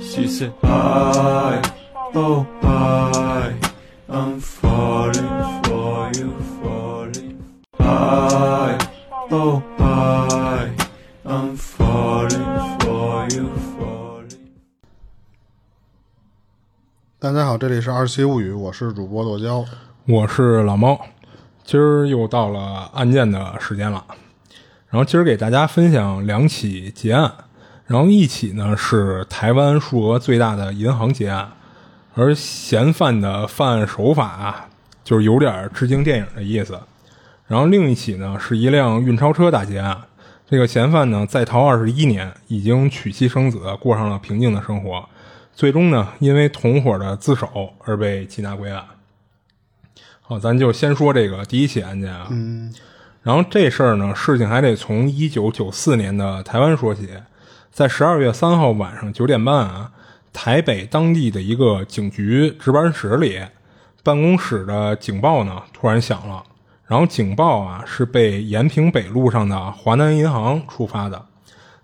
She said, I, oh, I, I'm falling for you, falling. I, oh, I, I'm falling for you, falling. 大家好，这里是二七物语，我是主播剁椒。我是老猫，今儿又到了案件的时间了。然后今儿给大家分享两起劫案，然后一起呢是台湾数额最大的银行劫案，而嫌犯的犯案手法啊，就是有点致敬电影的意思。然后另一起呢是一辆运钞车大劫案，这个嫌犯呢在逃二十一年，已经娶妻生子，过上了平静的生活。最终呢，因为同伙的自首而被缉拿归案。好，咱就先说这个第一起案件啊。嗯，然后这事儿呢，事情还得从一九九四年的台湾说起。在十二月三号晚上九点半啊，台北当地的一个警局值班室里，办公室的警报呢突然响了。然后警报啊是被延平北路上的华南银行触发的。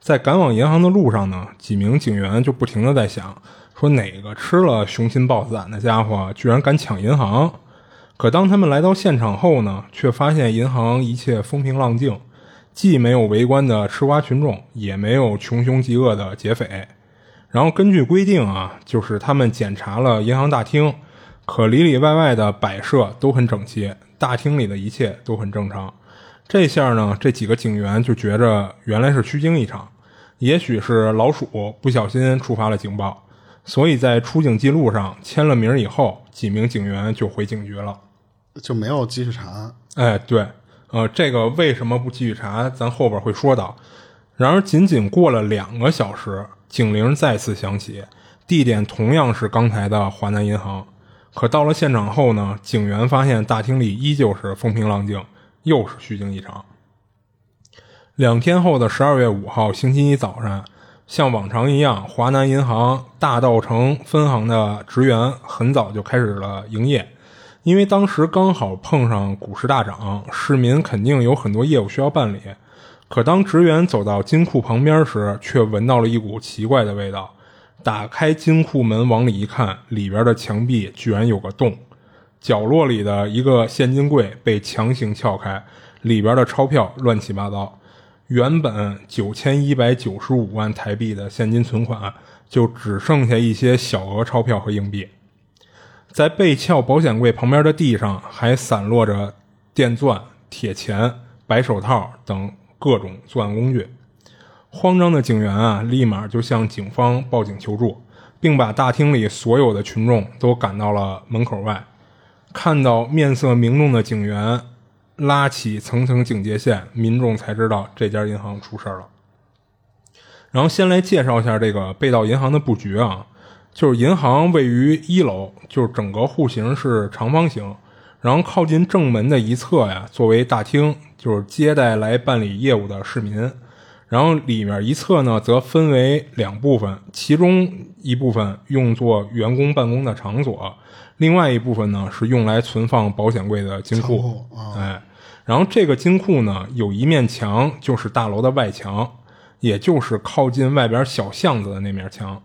在赶往银行的路上呢，几名警员就不停的在想，说哪个吃了雄心豹子胆的家伙居然敢抢银行？可当他们来到现场后呢，却发现银行一切风平浪静，既没有围观的吃瓜群众，也没有穷凶极恶的劫匪。然后根据规定啊，就是他们检查了银行大厅，可里里外外的摆设都很整齐，大厅里的一切都很正常。这下呢，这几个警员就觉着原来是虚惊一场，也许是老鼠不小心触发了警报，所以在出警记录上签了名以后，几名警员就回警局了。就没有继续查。哎，对，呃，这个为什么不继续查？咱后边会说到。然而，仅仅过了两个小时，警铃再次响起，地点同样是刚才的华南银行。可到了现场后呢，警员发现大厅里依旧是风平浪静，又是虚惊一场。两天后的十二月五号星期一早上，像往常一样，华南银行大道城分行的职员很早就开始了营业。因为当时刚好碰上股市大涨，市民肯定有很多业务需要办理。可当职员走到金库旁边时，却闻到了一股奇怪的味道。打开金库门往里一看，里边的墙壁居然有个洞，角落里的一个现金柜被强行撬开，里边的钞票乱七八糟。原本九千一百九十五万台币的现金存款，就只剩下一些小额钞票和硬币。在被撬保险柜旁边的地上，还散落着电钻、铁钳、白手套等各种作案工具。慌张的警员啊，立马就向警方报警求助，并把大厅里所有的群众都赶到了门口外。看到面色凝重的警员，拉起层层警戒线，民众才知道这家银行出事了。然后先来介绍一下这个被盗银行的布局啊。就是银行位于一楼，就是整个户型是长方形，然后靠近正门的一侧呀，作为大厅，就是接待来办理业务的市民。然后里面一侧呢，则分为两部分，其中一部分用作员工办公的场所，另外一部分呢是用来存放保险柜的金库。哎，然后这个金库呢，有一面墙就是大楼的外墙，也就是靠近外边小巷子的那面墙。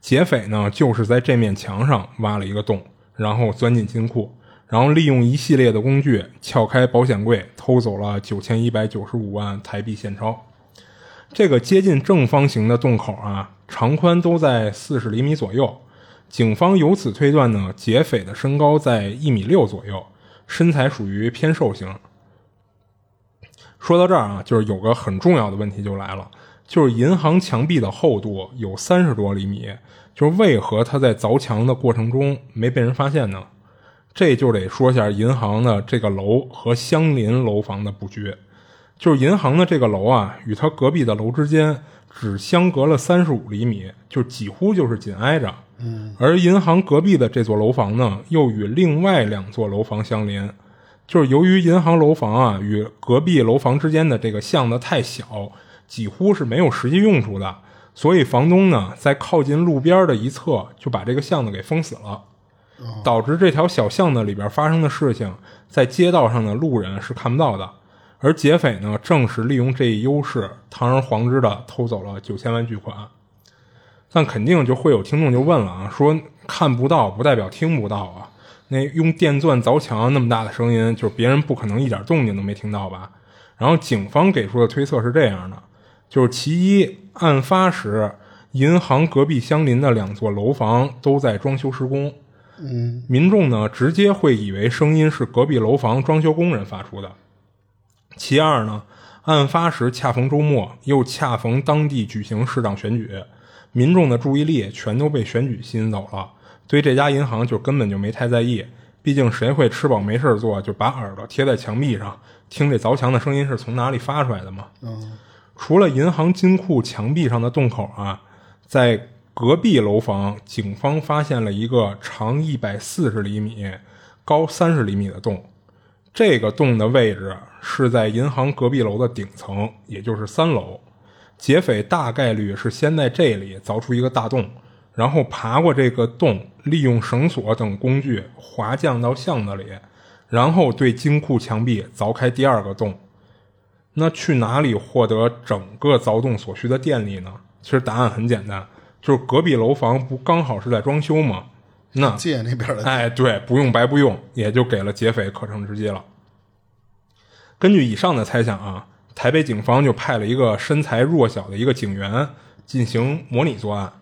劫匪呢，就是在这面墙上挖了一个洞，然后钻进金库，然后利用一系列的工具撬开保险柜，偷走了九千一百九十五万台币现钞。这个接近正方形的洞口啊，长宽都在四十厘米左右。警方由此推断呢，劫匪的身高在一米六左右，身材属于偏瘦型。说到这儿啊，就是有个很重要的问题就来了。就是银行墙壁的厚度有三十多厘米，就是为何他在凿墙的过程中没被人发现呢？这就得说下银行的这个楼和相邻楼房的布局。就是银行的这个楼啊，与它隔壁的楼之间只相隔了三十五厘米，就几乎就是紧挨着。嗯，而银行隔壁的这座楼房呢，又与另外两座楼房相邻。就是由于银行楼房啊与隔壁楼房之间的这个巷子太小。几乎是没有实际用处的，所以房东呢，在靠近路边的一侧就把这个巷子给封死了，导致这条小巷子里边发生的事情，在街道上的路人是看不到的。而劫匪呢，正是利用这一优势，堂而皇之的偷走了九千万巨款。但肯定就会有听众就问了啊，说看不到不代表听不到啊。那用电钻凿墙那么大的声音，就是别人不可能一点动静都没听到吧？然后警方给出的推测是这样的，就是其一，案发时银行隔壁相邻的两座楼房都在装修施工，嗯，民众呢直接会以为声音是隔壁楼房装修工人发出的。其二呢，案发时恰逢周末，又恰逢当地举行市长选举，民众的注意力全都被选举吸引走了，对这家银行就根本就没太在意。毕竟谁会吃饱没事做，就把耳朵贴在墙壁上听这凿墙的声音是从哪里发出来的嘛？嗯，除了银行金库墙壁上的洞口啊，在隔壁楼房，警方发现了一个长一百四十厘米、高三十厘米的洞。这个洞的位置是在银行隔壁楼的顶层，也就是三楼。劫匪大概率是先在这里凿出一个大洞，然后爬过这个洞，利用绳索等工具滑降到巷子里，然后对金库墙壁凿开第二个洞。那去哪里获得整个凿洞所需的电力呢？其实答案很简单，就是隔壁楼房不刚好是在装修吗？那借那边的，哎，对，不用白不用，也就给了劫匪可乘之机了。根据以上的猜想啊，台北警方就派了一个身材弱小的一个警员进行模拟作案，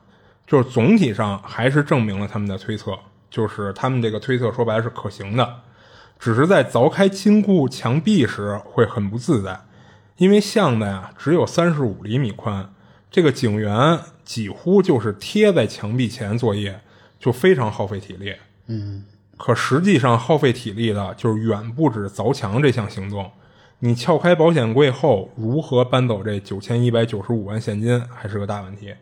就是总体上还是证明了他们的推测，就是他们这个推测说白了是可行的，只是在凿开金库墙壁时会很不自在，因为巷子呀只有三十五厘米宽，这个警员几乎就是贴在墙壁前作业，就非常耗费体力。嗯，可实际上耗费体力的就是远不止凿墙这项行动。你撬开保险柜后，如何搬走这九千一百九十五万现金还是个大问题。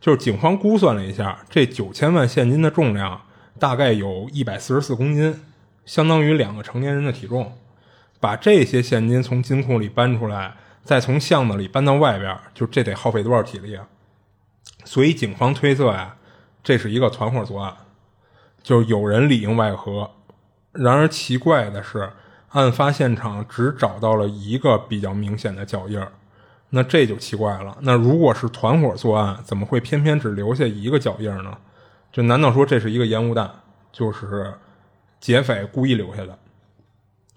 就是警方估算了一下，这九千万现金的重量大概有一百四十四公斤，相当于两个成年人的体重。把这些现金从金库里搬出来，再从巷子里搬到外边，就这得耗费多少体力啊？所以警方推测呀，这是一个团伙作案，就有人里应外合。然而奇怪的是。案发现场只找到了一个比较明显的脚印儿，那这就奇怪了。那如果是团伙作案，怎么会偏偏只留下一个脚印儿呢？就难道说这是一个烟雾弹，就是劫匪故意留下的？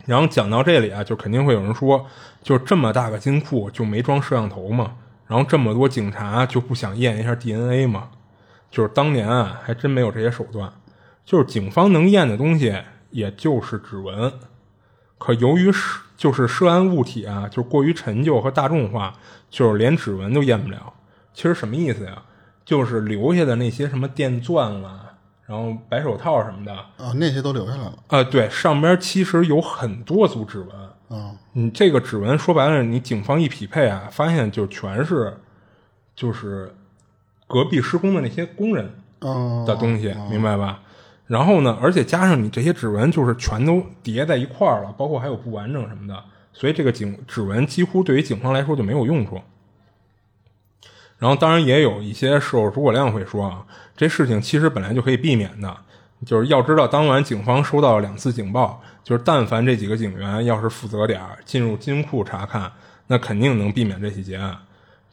然后讲到这里啊，就肯定会有人说，就这么大个金库就没装摄像头吗？然后这么多警察就不想验一下 DNA 吗？就是当年啊，还真没有这些手段，就是警方能验的东西，也就是指纹。可由于是就是涉案物体啊，就过于陈旧和大众化，就是连指纹都验不了。其实什么意思呀？就是留下的那些什么电钻啦，然后白手套什么的啊，那些都留下来了。啊，对，上边其实有很多组指纹。啊，你这个指纹说白了，你警方一匹配啊，发现就全是就是隔壁施工的那些工人嗯，的东西，明白吧？然后呢，而且加上你这些指纹，就是全都叠在一块儿了，包括还有不完整什么的，所以这个警指纹几乎对于警方来说就没有用处。然后，当然也有一些事后诸葛亮会说啊，这事情其实本来就可以避免的，就是要知道当晚警方收到了两次警报，就是但凡这几个警员要是负责点儿，进入金库查看，那肯定能避免这起劫案。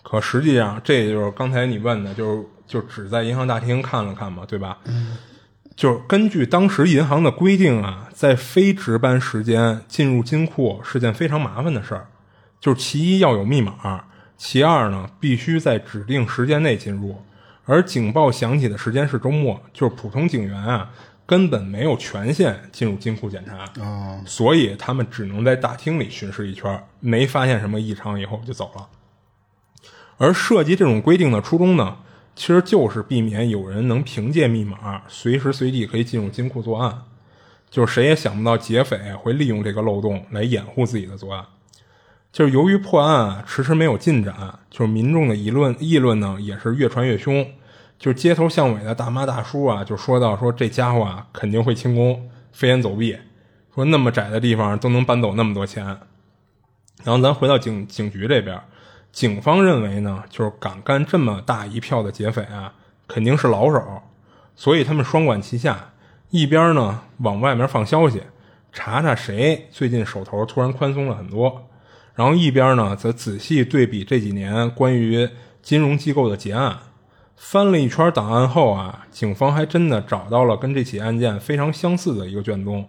可实际上，这也就是刚才你问的，就是就只在银行大厅看了看嘛，对吧？嗯就是根据当时银行的规定啊，在非值班时间进入金库是件非常麻烦的事儿。就是其一要有密码，其二呢必须在指定时间内进入。而警报响起的时间是周末，就是普通警员啊根本没有权限进入金库检查，啊，所以他们只能在大厅里巡视一圈，没发现什么异常以后就走了。而设计这种规定的初衷呢，其实就是避免有人能凭借密码随时随地可以进入金库作案，就是谁也想不到劫匪会利用这个漏洞来掩护自己的作案。就是由于破案啊迟迟没有进展，就是民众的议论议论呢也是越传越凶，就是街头巷尾的大妈大叔啊就说到说这家伙啊肯定会轻功飞檐走壁，说那么窄的地方都能搬走那么多钱。然后咱回到警警局这边，警方认为呢，就是敢干这么大一票的劫匪啊，肯定是老手，所以他们双管齐下，一边呢往外面放消息，查查谁最近手头突然宽松了很多，然后一边呢则仔细对比这几年关于金融机构的结案，翻了一圈档案后啊，警方还真的找到了跟这起案件非常相似的一个卷宗，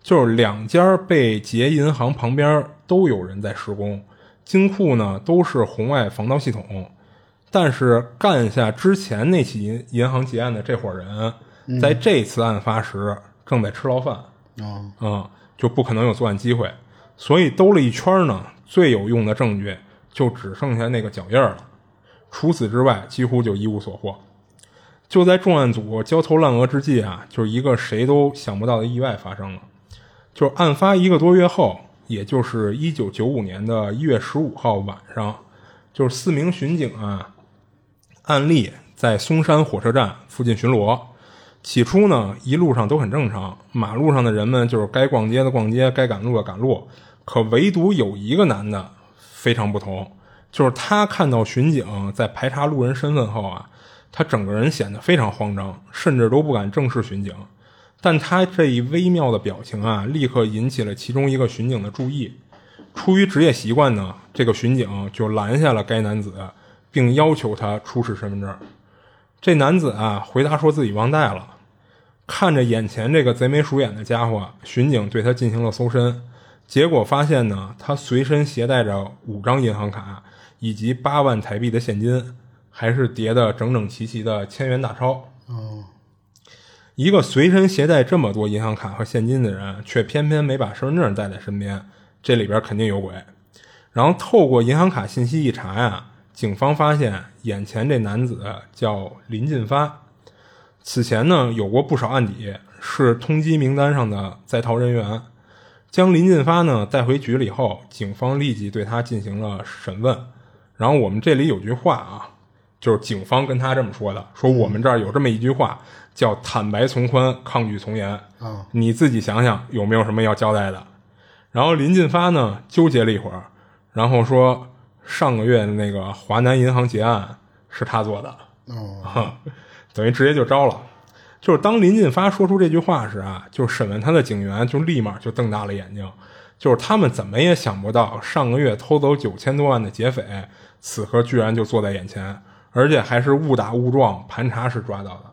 就是两家被劫银行旁边都有人在施工，金库呢都是红外防盗系统，但是干下之前那起银银行劫案的这伙人，在这次案发时正在吃牢饭，啊，嗯，就不可能有作案机会，所以兜了一圈呢，最有用的证据就只剩下那个脚印了，除此之外几乎就一无所获。就在重案组焦头烂额之际啊，就是一个谁都想不到的意外发生了，就是案发一个多月后，也就是一九九五年的一月十五号晚上，就是四名巡警啊，案例在松山火车站附近巡逻。起初呢，一路上都很正常，马路上的人们就是该逛街的逛街，该赶路的赶路。可唯独有一个男的非常不同，就是他看到巡警在排查路人身份后啊，他整个人显得非常慌张，甚至都不敢正视巡警。但他这一微妙的表情啊，立刻引起了其中一个巡警的注意。出于职业习惯呢，这个巡警就拦下了该男子，并要求他出示身份证。这男子啊，回答说自己忘带了。看着眼前这个贼眉鼠眼的家伙，巡警对他进行了搜身，结果发现呢，他随身携带着五张银行卡以及八万台币的现金，还是叠的整整齐齐的千元大钞。哦，一个随身携带这么多银行卡和现金的人，却偏偏没把身份证带在身边，这里边肯定有鬼。然后透过银行卡信息一查呀，警方发现眼前这男子叫林进发，此前呢有过不少案底，是通缉名单上的在逃人员。将林进发呢带回局里后，警方立即对他进行了审问。然后我们这里有句话啊，就是警方跟他这么说的：说我们这儿有这么一句话，叫“坦白从宽，抗拒从严”。啊，你自己想想有没有什么要交代的？然后林进发呢纠结了一会儿，然后说上个月的那个华南银行劫案是他做的，哦，等于直接就招了。就是当林进发说出这句话时啊，就审问他的警员就立马就瞪大了眼睛，就是他们怎么也想不到上个月偷走九千多万的劫匪，此刻居然就坐在眼前，而且还是误打误撞盘查时抓到的。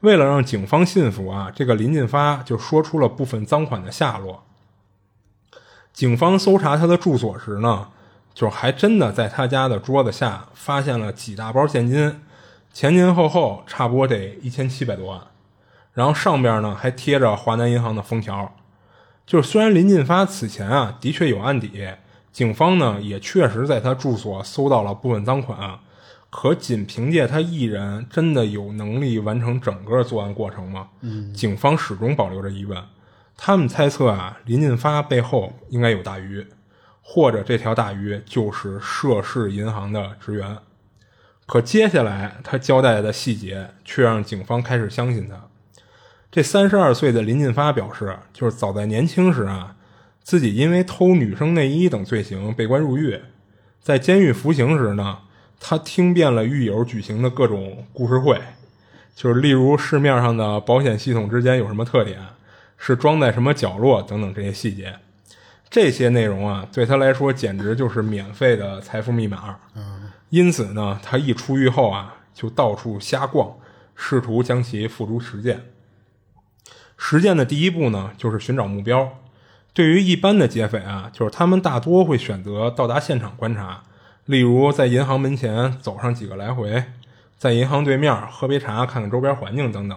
为了让警方信服啊，这个林进发就说出了部分赃款的下落。警方搜查他的住所时呢，就还真的在他家的桌子下发现了几大包现金，前前后后差不多得一千七百多万，然后上边呢还贴着华南银行的封条。就是虽然林进发此前啊的确有案底，警方呢也确实在他住所搜到了部分赃款啊，可仅凭借他一人，真的有能力完成整个作案过程吗？嗯，警方始终保留着疑问。他们猜测啊，林进发背后应该有大鱼，或者这条大鱼就是涉事银行的职员。可接下来他交代的细节却让警方开始相信他。这三十二岁的林进发表示，就是早在年轻时啊，自己因为偷女生内衣等罪行被关入狱，在监狱服刑时呢，他听遍了狱友举行的各种故事会，就是例如市面上的保险系统之间有什么特点，是装在什么角落等等这些细节。这些内容啊，对他来说简直就是免费的财富密码。因此呢，他一出狱后啊，就到处瞎逛，试图将其付诸实践。实践的第一步呢，就是寻找目标。对于一般的劫匪啊，就是他们大多会选择到达现场观察，例如在银行门前走上几个来回，在银行对面喝杯茶，看看周边环境等等。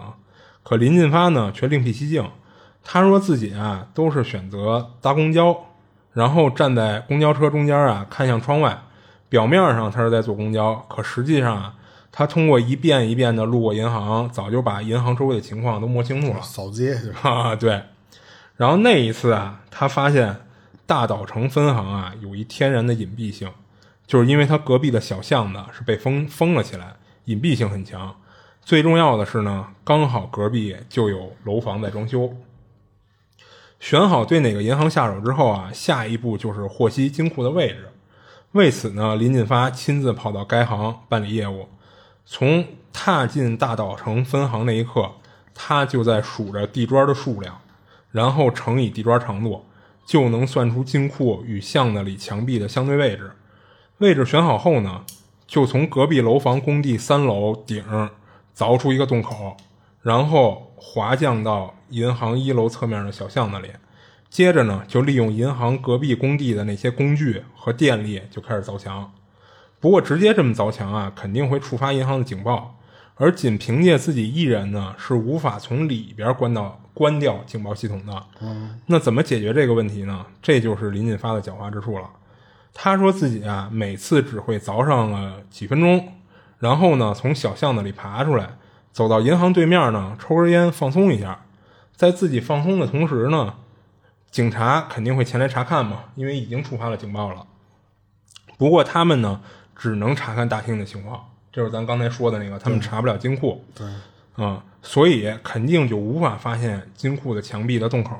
可林进发呢，却另辟蹊径。他说自己啊，都是选择搭公交，然后站在公交车中间啊，看向窗外。表面上他是在坐公交，可实际上啊，他通过一遍一遍的路过银行，早就把银行周围的情况都摸清楚了。扫街就是啊，对。然后那一次啊，他发现大岛城分行啊有一天然的隐蔽性，就是因为它隔壁的小巷子是被封封了起来，隐蔽性很强。最重要的是呢，刚好隔壁就有楼房在装修。选好对哪个银行下手之后啊，下一步就是获悉金库的位置。为此呢，林进发亲自跑到该行办理业务。从踏进大岛城分行那一刻，他就在数着地砖的数量，然后乘以地砖长度，就能算出金库与巷子里墙壁的相对位置。位置选好后呢，就从隔壁楼房工地三楼顶凿出一个洞口，然后滑降到银行一楼侧面的小巷子里。接着呢，就利用银行隔壁工地的那些工具和电力，就开始凿墙。不过直接这么凿墙啊，肯定会触发银行的警报，而仅凭借自己一人呢，是无法从里边关到关掉警报系统的。那怎么解决这个问题呢？这就是林进发的狡猾之处了。他说自己啊，每次只会凿上了几分钟，然后呢，从小巷子里爬出来，走到银行对面呢，抽根烟放松一下。在自己放松的同时呢，警察肯定会前来查看嘛，因为已经触发了警报了。不过他们呢，只能查看大厅的情况，就是咱刚才说的那个，他们查不了金库。对，啊、所以肯定就无法发现金库的墙壁的洞口。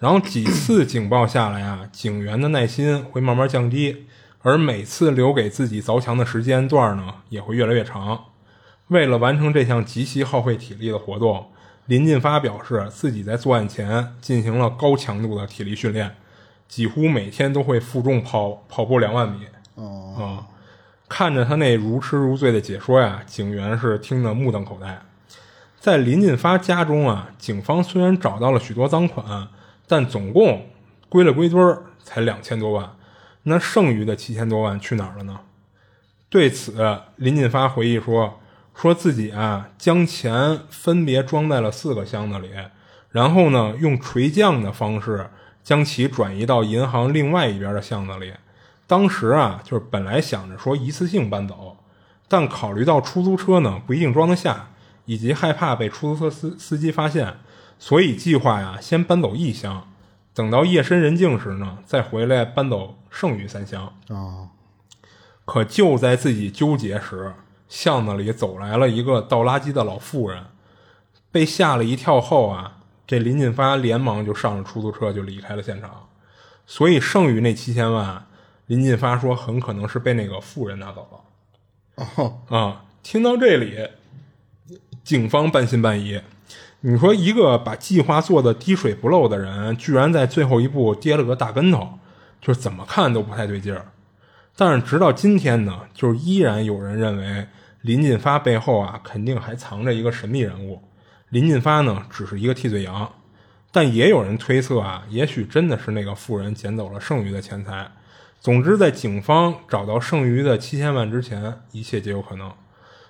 然后几次警报下来啊，警员的耐心会慢慢降低，而每次留给自己凿墙的时间段呢，也会越来越长。为了完成这项极其耗费体力的活动，林进发表示自己在作案前进行了高强度的体力训练，几乎每天都会负重跑跑步两万米。哦，啊、看着他那如痴如醉的解说呀，警员是听得目瞪口呆。在林进发家中啊，警方虽然找到了许多赃款，但总共归了归堆儿才两千多万，那剩余的七千多万去哪儿了呢？对此，林进发回忆说，说自己啊将钱分别装在了四个箱子里，然后呢用垂降的方式将其转移到银行另外一边的箱子里。当时啊，就是本来想着说一次性搬走，但考虑到出租车呢不一定装得下，以及害怕被出租车司司机发现，所以计划呀先搬走一箱，等到夜深人静时呢再回来搬走剩余三箱。哦，可就在自己纠结时，巷子里走来了一个倒垃圾的老妇人，被吓了一跳后啊，这林进发连忙就上了出租车就离开了现场。所以剩余那七千万，林进发说很可能是被那个妇人拿走了。哦，啊，听到这里，警方半信半疑。你说一个把计划做的滴水不漏的人，居然在最后一步跌了个大跟头，就是怎么看都不太对劲儿。但是直到今天呢，就依然有人认为林进发背后啊，肯定还藏着一个神秘人物。林进发呢，只是一个替罪羊。但也有人推测啊，也许真的是那个富人捡走了剩余的钱财。总之，在警方找到剩余的七千万之前，一切皆有可能。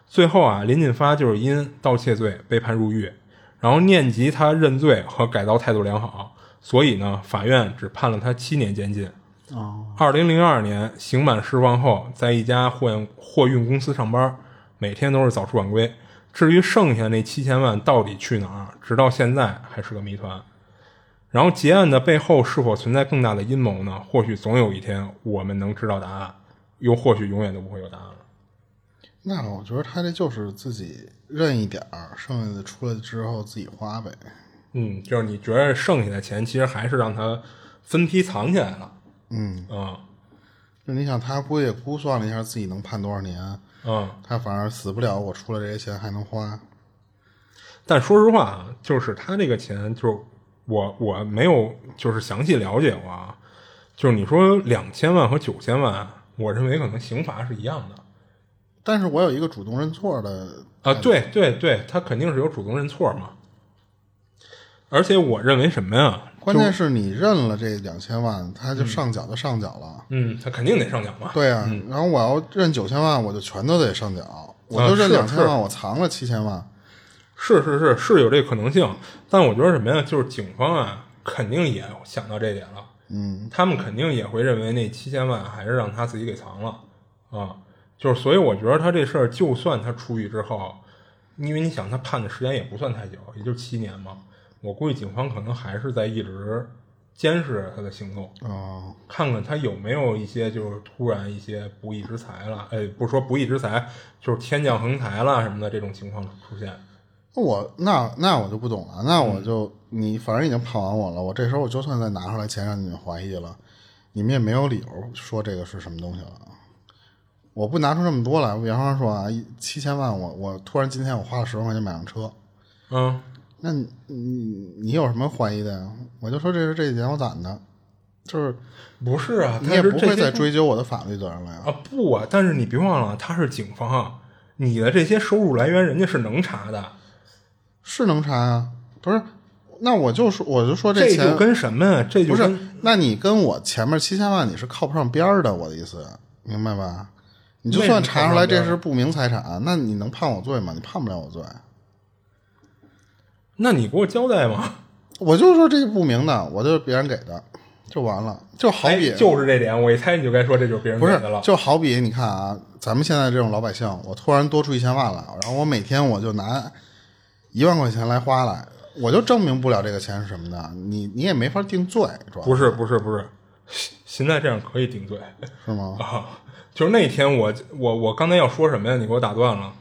最后啊，林进发就是因盗窃罪被判入狱，然后念及他认罪和改造态度良好，所以呢，法院只判了他七年监禁。哦，二零零二年刑满释放后，在一家货运货运公司上班，每天都是早出晚归。至于剩下那七千万到底去哪儿，直到现在还是个谜团。然后结案的背后是否存在更大的阴谋呢？或许总有一天我们能知道答案，又或许永远都不会有答案了。那我觉得他这就是自己认一点儿，剩下的出来之后自己花呗。嗯，就是你觉得剩下的钱其实还是让他分批藏起来了。嗯，啊就你想，他估计也估算了一下自己能判多少年，嗯，他反而死不了，我出了这些钱还能花。但说实话啊，就是他这个钱，就是我我没有就是详细了解过啊。就是你说两千万和九千万，我认为可能刑罚是一样的但是我有一个主动认错的，啊。对对对，他肯定是有主动认错嘛。而且我认为什么呀？关键是你认了这两千万，他就上缴就上缴了。嗯，他肯定得上缴嘛。对啊，然后我要认九千万，我就全都得上缴。我就认两千万，我藏了七千万。是是是是有这可能性，但我觉得什么呀？就是警方啊，肯定也想到这点了。嗯，他们肯定也会认为那七千万还是让他自己给藏了啊。就是所以我觉得他这事儿，就算他出狱之后，因为你想他判的时间也不算太久，也就七年嘛。我估计警方可能还是在一直监视他的行动，哦，看看他有没有一些就是突然一些不义之财了，哎，不是说不义之财，就是天降横财了什么的这种情况出现。我那那我就不懂了，那我就、你反正已经判完我了，我这时候我就算再拿出来钱让你们怀疑了，你们也没有理由说这个是什么东西了。我不拿出这么多来，比方说啊，七千万我，我突然今天我花了十万块钱买辆车，嗯，那你你你有什么怀疑的呀？我就说这是这几年我攒的，就是不是啊，你也不会再追究我的法律责任了呀。啊不啊，但是你别忘了，他是警方啊，你的这些收入来源人家是能查的，是能查呀，不是？那我就说，我就说这钱就跟什么呀？这就不是跟，那你跟我前面七千万你是靠不上边儿的，我的意思，明白吧？你就算查出来这是不明财产，那你能判我罪吗？你判不了我罪。那你给我交代嘛？我就说这是不明的，我就是别人给的，就完了。就好比、哎就是这点，我一猜你就该说这就是别人的了，。就好比你看啊，咱们现在这种老百姓，我突然多出一千万来，然后我每天我就拿一万块钱来花来，我就证明不了这个钱是什么的，你你也没法定罪，主要不是不是不是，现现在这样可以定罪是吗？啊！就是那天我我我刚才要说什么呀？你给我打断了。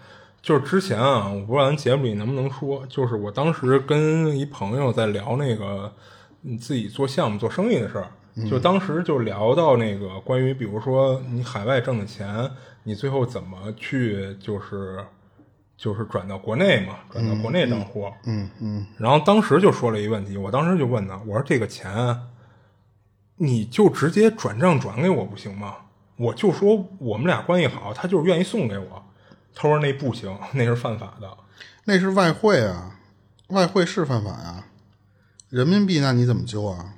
就是之前啊，我不知道咱节目里能不能说，就是我当时跟一朋友在聊那个你自己做项目做生意的事儿，就当时就聊到那个关于比如说你海外挣的钱，你最后怎么去就是就是转到国内嘛，转到国内账户，嗯嗯，然后当时就说了一个问题，我当时就问他，我说这个钱，你就直接转账转给我不行吗？我就说我们俩关系好，他就是愿意送给我。他说那不行，那是犯法的。那是外汇啊，外汇是犯法呀。人民币那你怎么揪啊？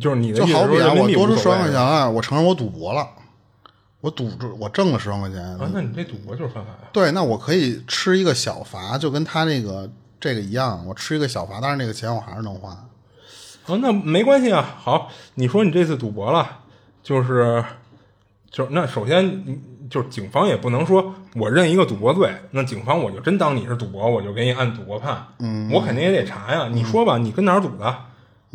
就是你的就好比我多出十万块钱来，我承认我赌博了，我赌我挣了十万块钱，啊，那你这赌博就是犯法呀？对，那我可以吃一个小罚，就跟他那个这个一样，我吃一个小罚，但是那个钱我还是能花。啊，那没关系啊。好，你说你这次赌博了，就是就是那首先你就是警方也不能说我认一个赌博罪，那警方我就真当你是赌博，我就给你按赌博判。嗯，我肯定也得查呀。你说吧，你跟哪儿赌的？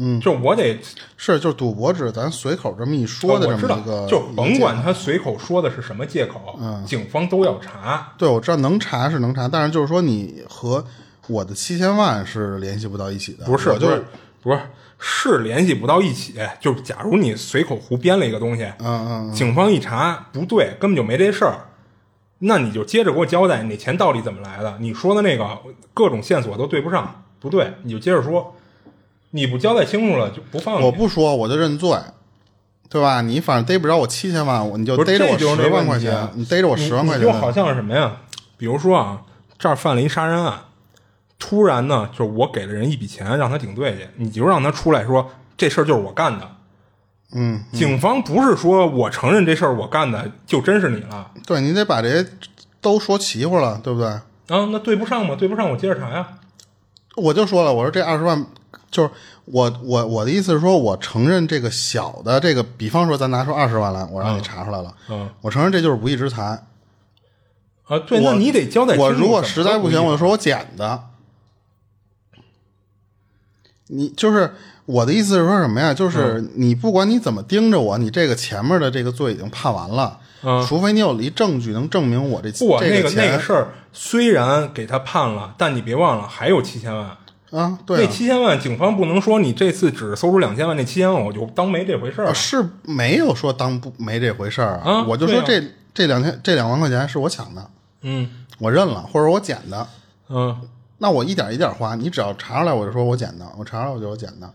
嗯，就我得是，就是赌博只是咱随口这么一说的我知道这么一个，，就甭管他随口说的是什么借口，警方都要查。对，我知道能查是能查，但是就是说你和我的七千万是联系不到一起的。不是，我就是，不是，是联系不到一起。就是假如你随口胡编了一个东西，嗯嗯，警方一查不对，根本就没这事儿，那你就接着给我交代，你那钱到底怎么来的？你说的那个各种线索都对不上，不对，你就接着说。你不交代清楚了，就不放。我不说我就认罪，对吧？你反正逮不着我七千万，我你就逮着我十万块钱，你逮着我十万块钱，你就好像是什么呀？比如说啊，这儿犯了一杀人案，突然呢，就是我给了人一笔钱让他顶罪去，你就让他出来说这事儿就是我干的。嗯，警方不是说我承认这事儿我干的，就真是你了对你得把这些都说齐乎了，对不对？啊？那对不上嘛？对不上，我接着查呀。我就说了，我说这二十万就是我我我的意思是说，我承认这个小的这个，比方说咱拿出二十万来，我让你查出来了，嗯我承认这就是不义之财。啊，对，那你得交代我如果实在不行，我就说我捡的。你就是我的意思是说什么呀？就是嗯你不管你怎么盯着我，你这个前面的这个罪已经判完了，嗯除非你有一证据能证明我这不，这那个那个事儿虽然给他判了，但你别忘了还有七千万。啊，对那啊，七千万，警方不能说你这次只搜出两千万，那七千万我就当没这回事儿是没有说当不没这回事儿啊我就说对这、这两千这两万块钱是我抢的，嗯我认了，或者我捡的，嗯，那我一点一点花，你只要查出来，我就说我捡的，我查出来我就我捡的。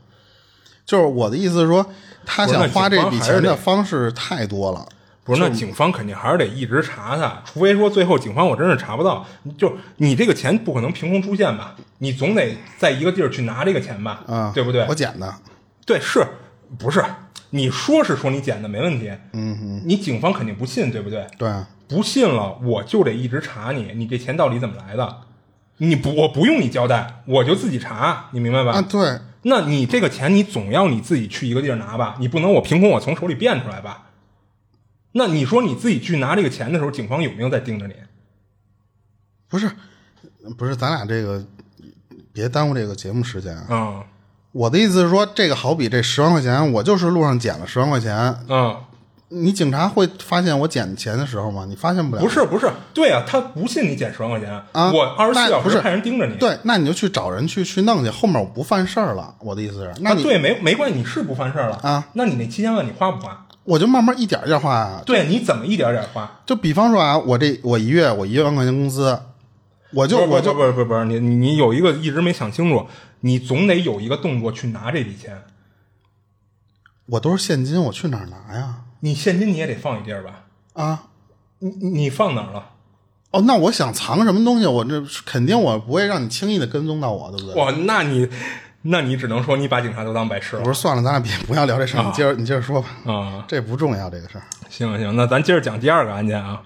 就是我的意思是说，他想花这笔钱的方式太多了。不是，那警方肯定还是得一直查他，除非说最后警方我真是查不到，就你这个钱不可能凭空出现吧？你总得在一个地儿去拿这个钱吧？啊，对不对我？捡的，对，是不是？你说是说你捡的没问题，嗯嗯，你警方肯定不信，对不对？对啊，不信了，我就得一直查你，你这钱到底怎么来的？你不，我不用你交代，我就自己查，你明白吧？啊，对，那你这个钱，你总要你自己去一个地儿拿吧？你不能我凭空我从手里变出来吧？那你说你自己去拿这个钱的时候，警方有没有在盯着你？不是，不是，咱俩这个别耽误这个节目时间啊。嗯我的意思是说，这个好比这十万块钱，我就是路上捡了十万块钱，嗯，你警察会发现我捡钱的时候吗？你发现不了。不是不是，对啊，他不信你捡十万块钱，啊，我二十四小时派人盯着你。对，那你就去找人去去弄去，后面我不犯事儿了。我的意思是，那啊，你、对，没没关系，你是不犯事儿了啊？那你那七千万你花不花？我就慢慢一点一点花啊。对，你怎么一点点花？就比方说啊，我这我一月我一万块钱工资，我就我就不是不是不是你你你有一个一直没想清楚，你总得有一个动作去拿这笔钱。我都是现金，我去哪儿拿呀？你现金你也得放一地儿吧？啊，你你放哪儿了？哦，那我想藏什么东西，我这肯定我不会让你轻易的跟踪到我，对不对？哇，那你那你只能说你把警察都当白痴了我说算了，咱俩别不要聊这事儿，你接着你接着说吧，啊！这不重要这个事儿。行行，那咱接着讲第二个案件啊。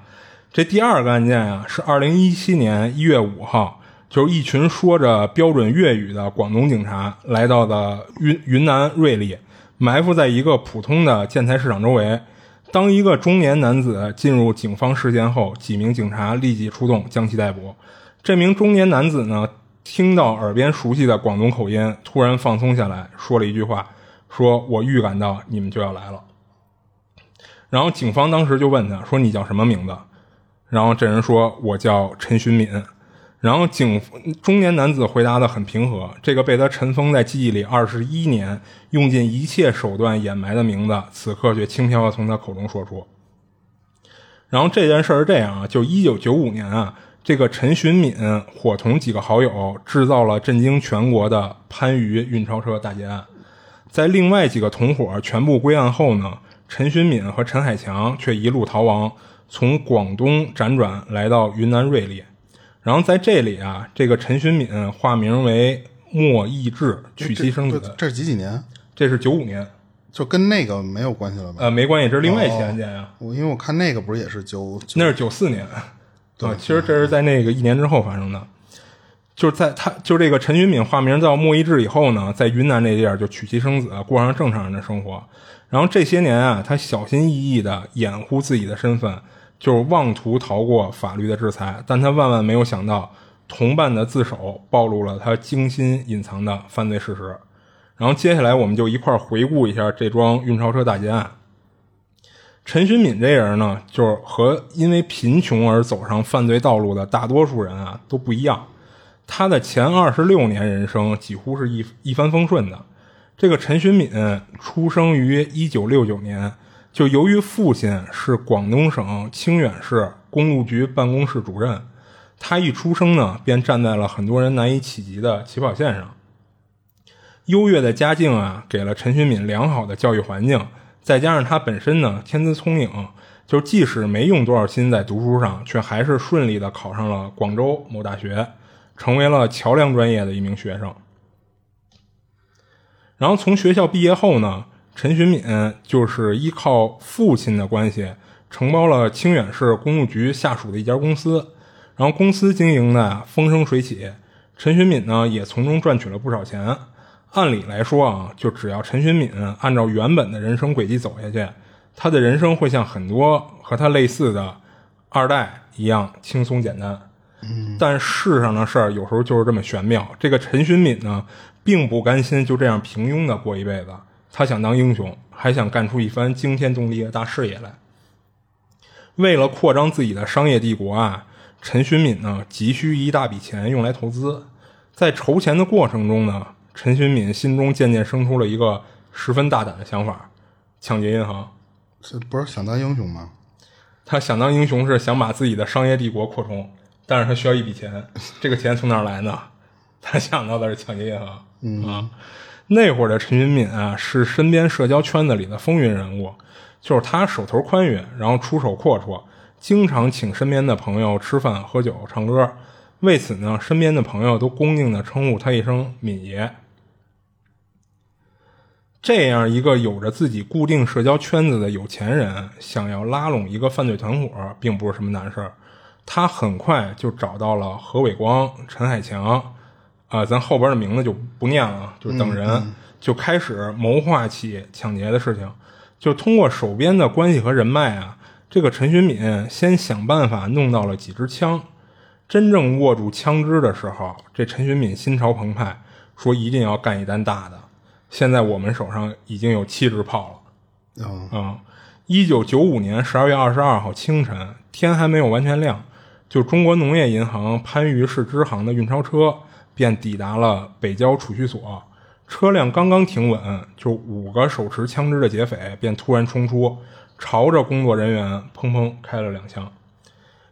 这第二个案件啊，是二零一七年一月五号，就是一群说着标准粤语的广东警察来到的云云南瑞丽，埋伏在一个普通的建材市场周围。当一个中年男子进入警方视线后，几名警察立即出动将其逮捕。这名中年男子呢，听到耳边熟悉的广东口音，突然放松下来，说了一句话：“说我预感到你们就要来了。”然后警方当时就问他说：“你叫什么名字？”然后这人说：“我叫陈寻敏。”然后警中年男子回答的很平和，这个被他尘封在记忆里二十一年、用尽一切手段掩埋的名字，此刻却轻飘的从他口中说出。然后这件事是这样啊，就一九九五年啊，这个陈寻敏伙同几个好友制造了震惊全国的番禺运钞车大劫案，在另外几个同伙全部归案后呢，陈寻敏和陈海强却一路逃亡，从广东辗转来到云南瑞丽。然后在这里啊，这个陈寻敏化名为莫义志，娶妻生子。这这是几几年？这是九五年，就跟那个没有关系了吧？呃，没关系，这是另外一起案件啊。我因为我看那个不是也是九九那是九四年，啊，其实这是在那个一年之后发生的，就是在他就是这个陈寻敏化名叫莫一志以后呢，在云南这地儿就娶妻生子，过上正常人的生活。然后这些年啊，他小心翼翼的掩护自己的身份，就是妄图逃过法律的制裁，但他万万没有想到，同伴的自首暴露了他精心隐藏的犯罪事实。然后接下来我们就一块儿回顾一下这桩运钞车大劫案。陈寻敏这人呢，就是和因为贫穷而走上犯罪道路的大多数人啊都不一样。他的前二十六年人生几乎是一一帆风顺的。这个陈寻敏出生于一九六九年，就由于父亲是广东省清远市公路局办公室主任，他一出生呢便站在了很多人难以企及的起跑线上。优越的家境啊，给了陈学敏良好的教育环境，再加上他本身呢天资聪颖，就即使没用多少心在读书上，却还是顺利的考上了广州某大学，成为了桥梁专业的一名学生。然后从学校毕业后呢，陈寻敏就是依靠父亲的关系，承包了清远市公路局下属的一家公司，然后公司经营的风生水起，陈寻敏呢也从中赚取了不少钱。按理来说啊，就只要陈寻敏按照原本的人生轨迹走下去，他的人生会像很多和他类似的二代一样轻松简单。但世上的事儿有时候就是这么玄妙。这个陈寻敏呢，并不甘心就这样平庸的过一辈子，他想当英雄，还想干出一番惊天动地的大事业来。为了扩张自己的商业帝国啊，陈寻敏呢急需一大笔钱用来投资。在筹钱的过程中呢，陈寻敏心中渐渐生出了一个十分大胆的想法：抢劫银行。这不是想当英雄吗？他想当英雄是想把自己的商业帝国扩充，但是他需要一笔钱，这个钱从哪儿来呢？他想到的是抢劫银行。嗯啊，那会儿的陈云敏啊，是身边社交圈子里的风云人物，就是他手头宽裕，然后出手阔绰，经常请身边的朋友吃饭、喝酒、唱歌。为此呢，身边的朋友都恭敬的称呼他一声“敏爷”。这样一个有着自己固定社交圈子的有钱人，想要拉拢一个犯罪团伙，并不是什么难事儿。他很快就找到了何伟光、陈海强，啊、咱后边的名字就不念了，就是等人，就开始谋划起抢劫的事情。就通过手边的关系和人脉啊，这个陈寻敏先想办法弄到了几支枪。真正握住枪支的时候，这陈寻敏心潮澎湃，说一定要干一单大的。现在我们手上已经有七支炮了。嗯，啊，一九九五年十二月二十二号清晨，天还没有完全亮，就中国农业银行番禺市支行的运钞车便抵达了北郊储蓄所。车辆刚刚停稳，就五个手持枪支的劫匪便突然冲出，朝着工作人员砰砰开了两枪。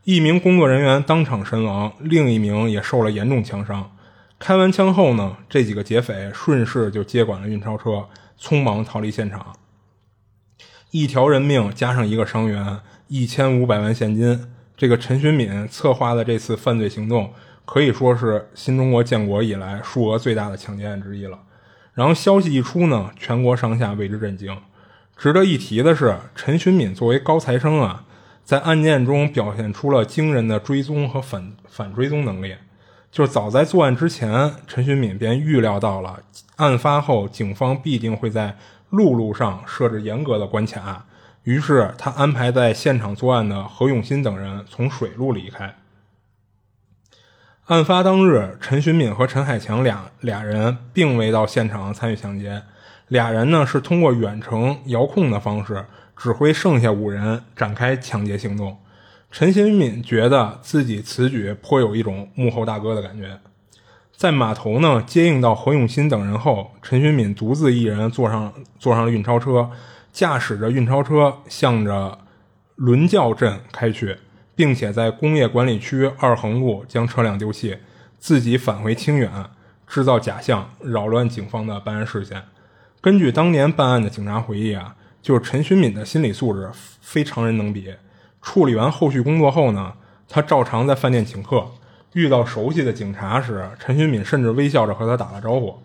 一名工作人员当场身亡，另一名也受了严重枪伤。开完枪后呢，这几个劫匪顺势就接管了运钞车，匆忙逃离现场。一条人命加上一个伤员，一千五百万现金。这个陈寻敏策划的这次犯罪行动，可以说是新中国建国以来数额最大的抢劫案之一了。然后消息一出呢，全国上下为之震惊。值得一提的是，陈寻敏作为高材生啊，在案件中表现出了惊人的追踪和反反追踪能力。就是早在作案之前，陈寻敏便预料到了案发后警方必定会在陆路上设置严格的关卡，于是他安排在现场作案的何永新等人从水路离开。案发当日，陈寻敏和陈海强俩俩人并未到现场参与抢劫，俩人呢是通过远程遥控的方式指挥剩下五人展开抢劫行动。陈新敏觉得自己此举颇有一种幕后大哥的感觉。在码头呢接应到何永新等人后，陈寻敏独自一人坐上坐上了运钞车，驾驶着运钞车向着伦教镇开去，并且在工业管理区二横路将车辆丢弃，自己返回清远，制造假象，扰乱警方的办案视线。根据当年办案的警察回忆啊，就是陈寻敏的心理素质非常人能比。处理完后续工作后呢，他照常在饭店请客。遇到熟悉的警察时，陈寻敏甚至微笑着和他打了招呼，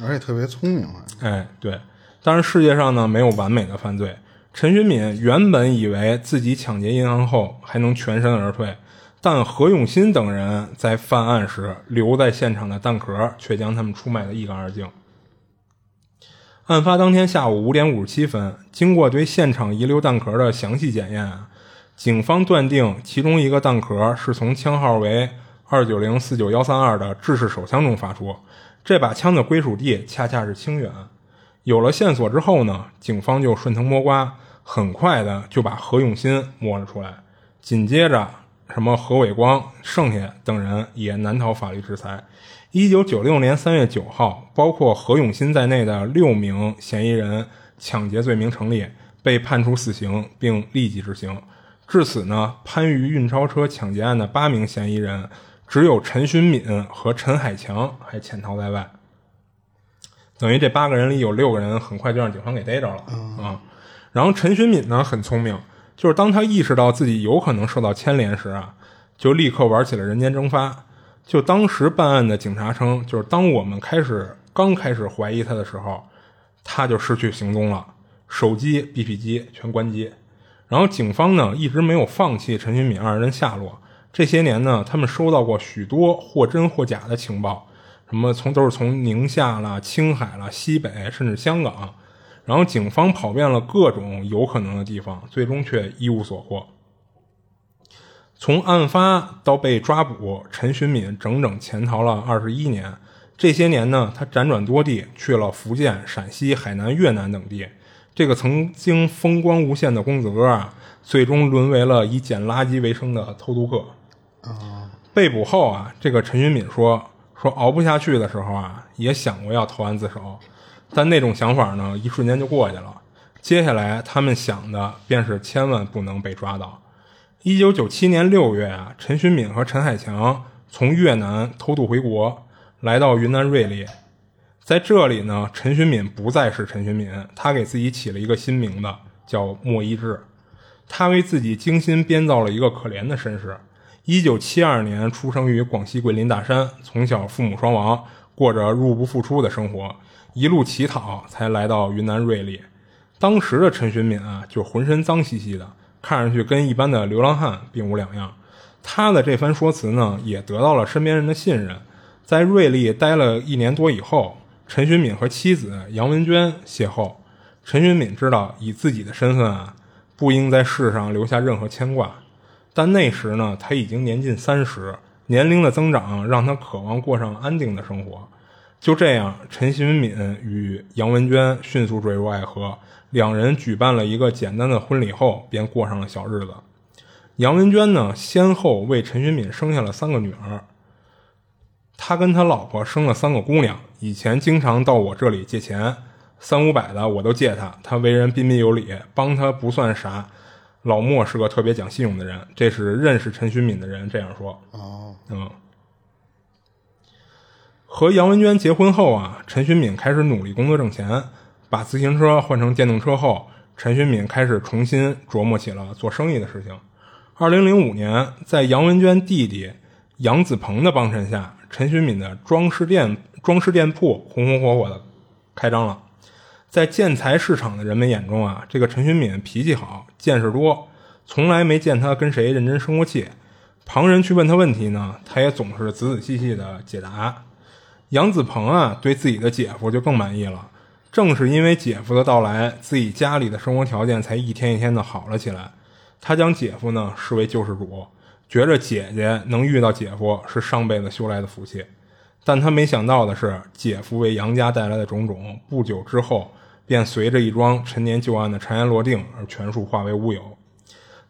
而且特别聪明。哎，对。但是世界上呢，没有完美的犯罪。陈寻敏原本以为自己抢劫银行后还能全身而退，但何永新等人在犯案时留在现场的弹壳却将他们出卖的一干二净。案发当天下午五点五十七分，经过对现场遗留弹壳的详细检验，警方断定其中一个弹壳是从枪号为二九零四九幺三二的制式手枪中发出。这把枪的归属地恰恰是清远。有了线索之后呢，警方就顺藤摸瓜，很快的就把何永新摸了出来。紧接着，什么何伟光、剩下等人也难逃法律制裁。一九九六年三月九号，包括何永新在内的六名嫌疑人抢劫罪名成立，被判处死刑，并立即执行。至此呢，番禺运钞车抢劫案的八名嫌疑人，只有陈寻敏和陈海强还潜逃在外。等于这八个人里有六个人很快就让警方给逮着了啊。然后陈寻敏呢很聪明，就是当他意识到自己有可能受到牵连时啊，就立刻玩起了人间蒸发。就当时办案的警察称，就是当我们开始刚开始怀疑他的时候，他就失去行踪了，手机、BP 机全关机。然后警方呢一直没有放弃陈寻敏二人的下落。这些年呢，他们收到过许多或真或假的情报，什么从都是从宁夏啦、青海啦、西北甚至香港。然后警方跑遍了各种有可能的地方，最终却一无所获。从案发到被抓捕，陈寻敏整整潜逃了二十一年。这些年呢，他辗转多地，去了福建、陕西、海南、越南等地。这个曾经风光无限的公子哥啊，最终沦为了以捡垃圾为生的偷渡客。被捕后啊，这个陈寻敏说：“说熬不下去的时候啊，也想过要投案自首，但那种想法呢，一瞬间就过去了。接下来他们想的便是千万不能被抓到。”一九九七年六月啊，陈寻敏和陈海强从越南偷渡回国，来到云南瑞丽。在这里呢，陈寻敏不再是陈寻敏，他给自己起了一个新名字，叫莫一志。他为自己精心编造了一个可怜的身世。一九七二年出生于广西桂林大山，从小父母双亡，过着入不敷出的生活，一路乞讨才来到云南瑞丽。当时的陈寻敏啊，就浑身脏兮兮的。看上去跟一般的流浪汉并无两样。他的这番说辞呢，也得到了身边人的信任。在瑞丽待了一年多以后，陈寻敏和妻子杨文娟邂逅。陈寻敏知道，以自己的身份啊，不应在世上留下任何牵挂。但那时呢，他已经年近三十，年龄的增长让他渴望过上安定的生活。就这样，陈寻敏与杨文娟迅速坠入爱河。两人举办了一个简单的婚礼后，便过上了小日子。杨文娟呢，先后为陈寻敏生下了三个女儿。他跟他老婆生了三个姑娘，以前经常到我这里借钱，三五百的我都借他。他为人彬彬有礼，帮他不算啥。老莫是个特别讲信用的人，这是认识陈寻敏的人这样说。哦，嗯。和杨文娟结婚后啊，陈寻敏开始努力工作挣钱。把自行车换成电动车后，陈寻敏开始重新琢磨起了做生意的事情。二零零五年，在杨文娟弟弟杨子鹏的帮衬下，陈寻敏的装饰店装饰店铺红红火火的开张了。在建材市场的人们眼中啊，这个陈寻敏脾气好，见识多，从来没见他跟谁认真生过气。旁人去问他问题呢，他也总是仔仔细细的解答。杨子鹏啊，对自己的姐夫就更满意了。正是因为姐夫的到来，自己家里的生活条件才一天一天的好了起来。他将姐夫呢视为救世主，觉着姐姐能遇到姐夫是上辈子修来的福气。但他没想到的是，姐夫为杨家带来的种种，不久之后便随着一桩陈年旧案的尘埃落定而全数化为乌有。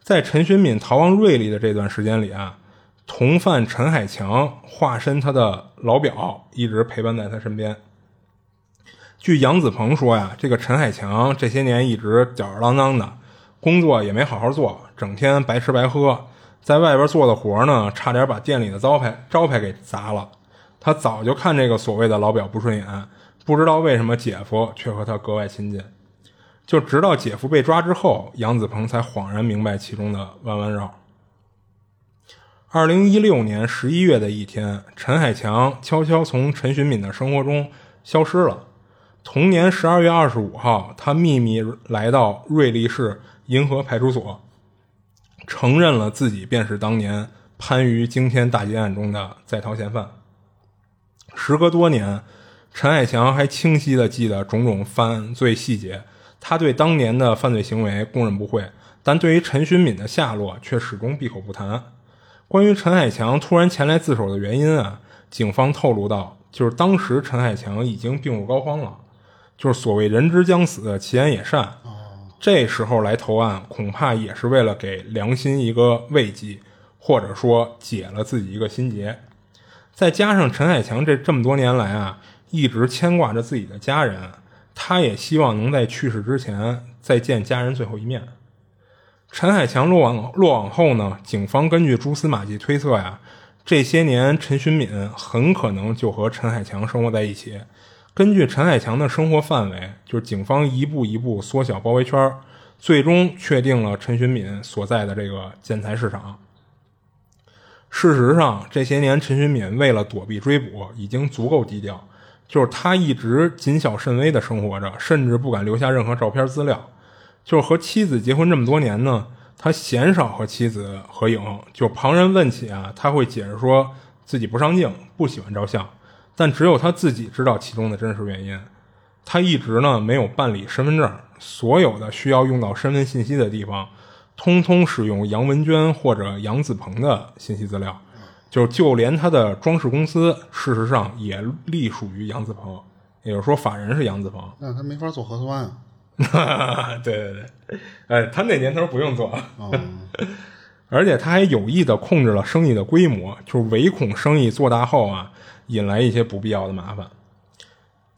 在陈寻敏逃亡瑞丽的这段时间里啊，同犯陈海强化身他的老表，一直陪伴在他身边。据杨子鹏说呀，这个陈海强这些年一直吊儿郎当的，工作也没好好做，整天白吃白喝，在外边做的活呢，差点把店里的招牌招牌给砸了。他早就看这个所谓的老表不顺眼，不知道为什么姐夫却和他格外亲近。就直到姐夫被抓之后，杨子鹏才恍然明白其中的弯弯绕。二零一六年十一月的一天，陈海强悄悄从陈寻敏的生活中消失了。同年十二月二十五号，他秘密来到瑞丽市银河派出所，承认了自己便是当年番禺惊天大劫案中的在逃嫌犯。时隔多年，陈海强还清晰地记得种种犯罪细节。他对当年的犯罪行为供认不讳，但对于陈寻敏的下落却始终闭口不谈。关于陈海强突然前来自首的原因啊，警方透露到，就是当时陈海强已经病入膏肓了。就是所谓人之将死，其言也善。这时候来投案，恐怕也是为了给良心一个慰藉，或者说解了自己一个心结。再加上陈海强这这么多年来啊，一直牵挂着自己的家人，他也希望能在去世之前再见家人最后一面。陈海强落网落网后呢，警方根据蛛丝马迹推测呀，这些年陈寻敏很可能就和陈海强生活在一起。根据陈海强的生活范围，就是警方一步一步缩小包围圈，最终确定了陈寻敏所在的这个建材市场。事实上，这些年陈寻敏为了躲避追捕，已经足够低调，就是他一直谨小慎微的生活着，甚至不敢留下任何照片资料。就是和妻子结婚这么多年呢，他鲜少和妻子合影。就旁人问起啊，他会解释说自己不上镜，不喜欢照相。但只有他自己知道其中的真实原因。他一直呢没有办理身份证，所有的需要用到身份信息的地方，通通使用杨文娟或者杨子鹏的信息资料。就就连他的装饰公司，事实上也隶属于杨子鹏，也就是说法人是杨子鹏。那他没法做核酸啊。对对对，哎，他那年头不用做，哦，而且他还有意的控制了生意的规模，就是唯恐生意做大后啊。引来一些不必要的麻烦，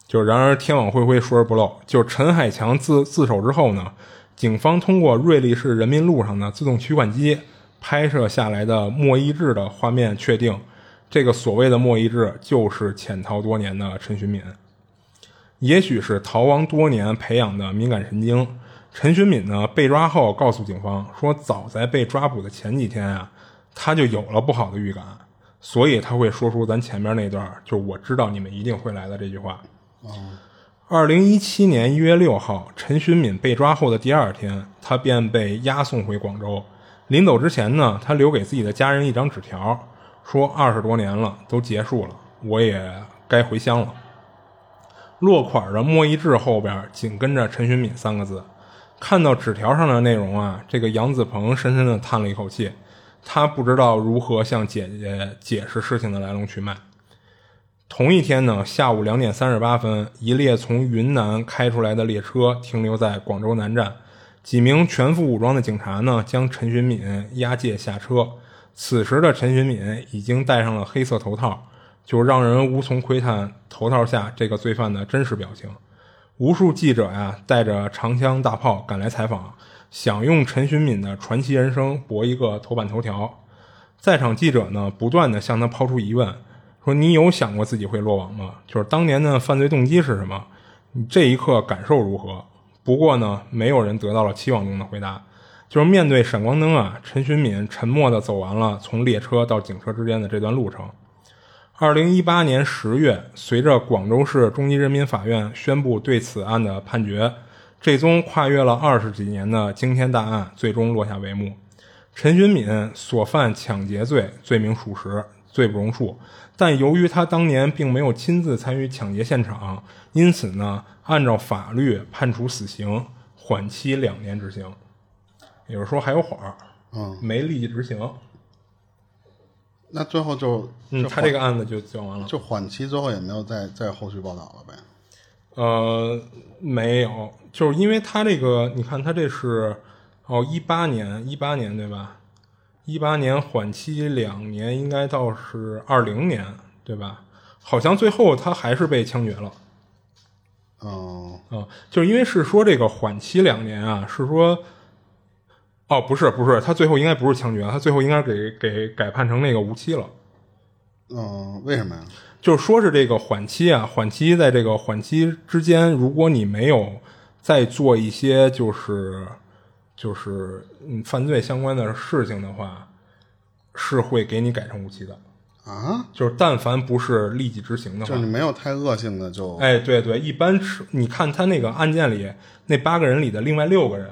就然而天网恢恢，疏而不漏。就陈海强自自首之后呢，警方通过瑞丽市人民路上的自动取款机拍摄下来的莫一志的画面，确定这个所谓的莫一志就是潜逃多年的陈寻敏。也许是逃亡多年培养的敏感神经，陈寻敏呢被抓后告诉警方说，早在被抓捕的前几天啊，他就有了不好的预感。所以他会说出咱前面那段，就我知道你们一定会来的这句话。二零一七年一月六号，陈寻敏被抓后的第二天，他便被押送回广州。临走之前呢，他留给自己的家人一张纸条，说二十多年了，都结束了，我也该回乡了。落款的莫一志后边紧跟着陈寻敏三个字。看到纸条上的内容啊，这个杨子鹏深深的叹了一口气。他不知道如何向姐姐解释事情的来龙去脉。同一天呢，下午两点三十八分，一列从云南开出来的列车停留在广州南站，几名全副武装的警察呢将陈寻敏押解下车。此时的陈寻敏已经戴上了黑色头套，就让人无从窥探头套下这个罪犯的真实表情。无数记者呀带着长枪大炮赶来采访。想用陈寻敏的传奇人生博一个头版头条，在场记者呢不断的向他抛出疑问，说你有想过自己会落网吗？就是当年的犯罪动机是什么？你这一刻感受如何？不过呢，没有人得到了期望中的回答。就是面对闪光灯啊，陈寻敏沉默地走完了从列车到警车之间的这段路程。二零一八年十月，随着广州市中级人民法院宣布对此案的判决，这宗跨越了二十几年的惊天大案最终落下帷幕。陈寻敏所犯抢劫罪，罪名属实，罪不容恕。但由于他当年并没有亲自参与抢劫现场，因此呢，按照法律判处死刑，缓期两年执行。也就是说还有缓儿，嗯，没立即执行。那最后就嗯，他这个案子就讲完了。就缓期，最后也没有再再后续报道了呗。呃，没有，就是因为他这个，你看他这是哦，一八年，一八年对吧？一八年缓期两年，应该到是二零年对吧？好像最后他还是被枪决了。嗯，啊，就是因为是说这个缓期两年啊，是说，哦，不是不是，他最后应该不是枪决，他最后应该给给改判成那个无期了。嗯，为什么呀？就是说是这个缓期啊，缓期在这个缓期之间，如果你没有再做一些就是就是嗯犯罪相关的事情的话，是会给你改成无期的。啊，就是但凡不是立即执行的话就是你，没有太恶性的就，哎，对对，一般是你看他那个案件里那八个人里的另外六个人，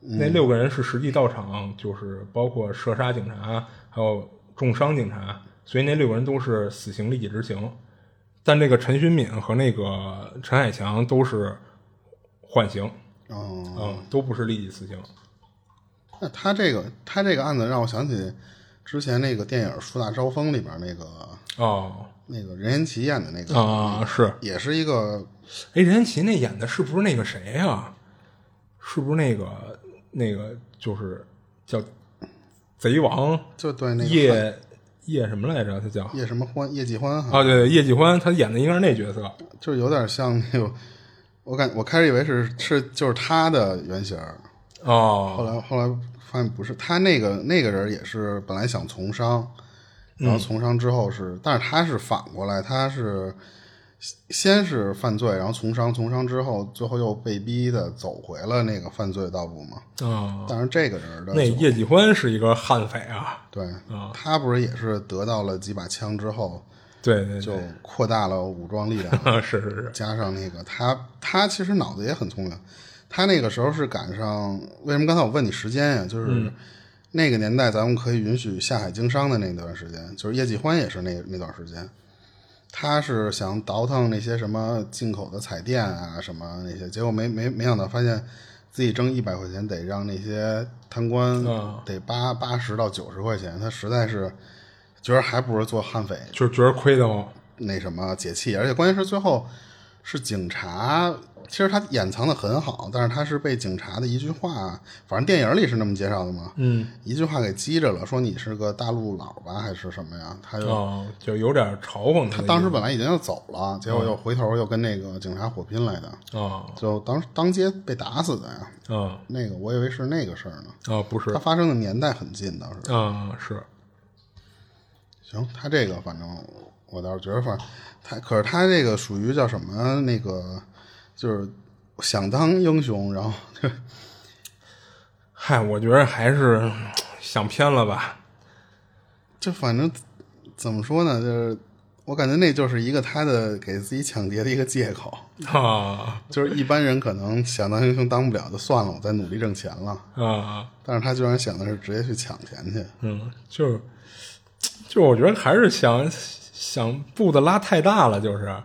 那六个人是实际到场，就是包括射杀警察，还有重伤警察，所以那六个人都是死刑立即执行。但这个陈寻敏和那个陈海强都是缓刑，哦，嗯，都不是立即死刑。那他这个他这个案子让我想起之前那个电影《树大招风》里边那个哦，那个任贤齐演的那个，啊，是，也是一个哎，任贤齐那演的是不是那个谁呀、是不是那个那个就是叫贼王就对那个叶叶什么来着？他叫叶什么欢叶继欢，啊，对对，叶继欢，他演的应该是那角色。就是有点像那个，我感我开始以为是是就是他的原型儿，后哦，来后来发现不是，他那个那个人也是本来想从商，然后从商之后是，但是他是反过来，他是先是犯罪，然后从商，从商之后最后又被逼的走回了那个犯罪道路嘛。啊，但是这个人的那叶继欢是一个悍匪啊，对，他不是也是得到了几把枪之后，对对就，扩大了武装力量，是是是，加上那个他他其实脑子也很聪明，他那个时候是赶上为什么刚才我问你时间呀？就是那个年代咱们可以允许下海经商的那段时间，就是叶继欢也是那那段时间，他是想倒腾那些什么进口的彩电啊什么那些，结果没没没想到发现自己挣一百块钱得让那些贪官嗯得八八十到九十块钱，他实在是觉得还不如做悍匪就是觉得亏得慌。那什么解气，而且关键是最后是警察，其实他掩藏的很好，但是他是被警察的一句话，反正电影里是那么介绍的嘛，嗯，一句话给激着了，说你是个大陆佬吧，还是什么呀？他就、哦，就有点嘲讽他他。当时本来已经要走了，结果又回头又跟那个警察火拼来的，哦就当当街被打死的呀。啊那个我以为是那个事儿呢，啊，不是它发生的年代很近，当时。啊，是行，他这个反正我倒是觉得，反正他可是他这个属于叫什么？那个就是想当英雄，然后嗨，我觉得还是 想偏了吧。就反正怎么说呢？就是我感觉那就是一个他的给自己抢劫的一个借口。啊就是一般人可能想当英雄当不了，就算了，我再努力挣钱了。啊，但是他居然想的是直接去抢钱去。嗯，就是，就我觉得还是想想步子拉太大了，就是。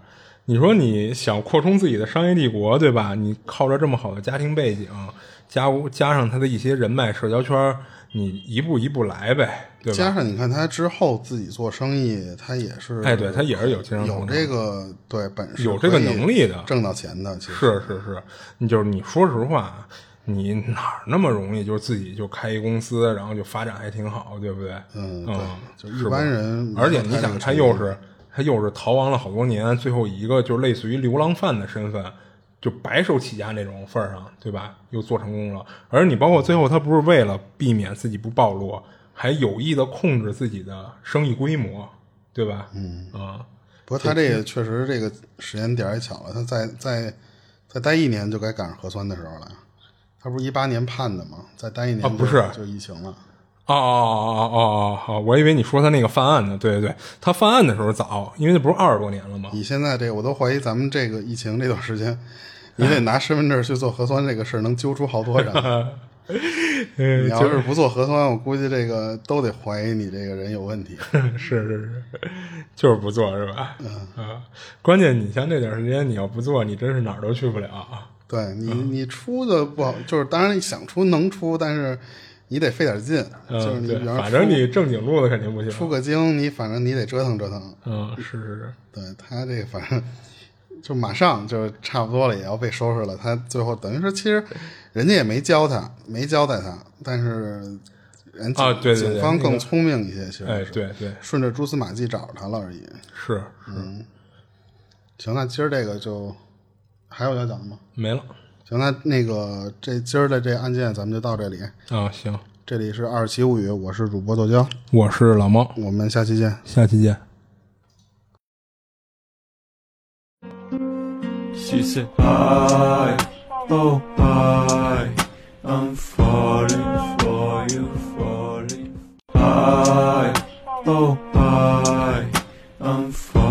你说你想扩充自己的商业帝国，对吧？你靠着这么好的家庭背景，加加上他的一些人脉社交圈，你一步一步来呗，对吧？加上你看他之后自己做生意，他也是哎，对他也是有经商有这个对本事，有这个能力的挣到钱的。其实是是是，你就是你说实话，你哪儿那么容易就自己就开一公司，然后就发展还挺好，对不对？嗯，嗯，就一般人而且你想，他又是他又是逃亡了好多年，最后以一个就类似于流浪犯的身份，就白手起家那种份儿上，对吧？又做成功了。而你包括最后，他不是为了避免自己不暴露，还有意的控制自己的生意规模，对吧？嗯啊，不过他这个确实这个时间点儿也巧了，他再再再待一年就该赶上核酸的时候了。他不是一八年判的吗？再待一年啊不是就疫情了。哦哦哦哦哦哦，我以为你说他那个犯案呢。对对对，他犯案的时候早，因为那不是二十多年了吗？你现在这个，我都怀疑咱们这个疫情这段时间，你得拿身份证去做核酸这个事儿，能揪出好多人。你要是不做核酸，我估计这个都得怀疑你这个人有问题。是是是，就是不做是吧？嗯啊，关键你像这段时间，你要不做，你真是哪儿都去不了。对你，你出的不好，就是当然想出能出，但是你得费点劲。就是你比，方反正你正经路子肯定不行。出个京，你反正你得折腾折腾。嗯，是是是，对他这个反正就马上就差不多了，也要被收拾了。他最后等于说，其实人家也没教他，没交代他，但是人警、啊对对对警方更聪明一些，其实哎，是对对顺着蛛丝马迹找着他了而已。是嗯，行，那今儿这个就还有要讲的吗？没了行，那那个这今儿的这案件咱们就到这里。啊。行，这里是二七物语，我是主播豆浆，我是老猫，我们下期见。下期见。She said, I, oh, I, I'm falling for you, falling. I, oh, I, I'm falling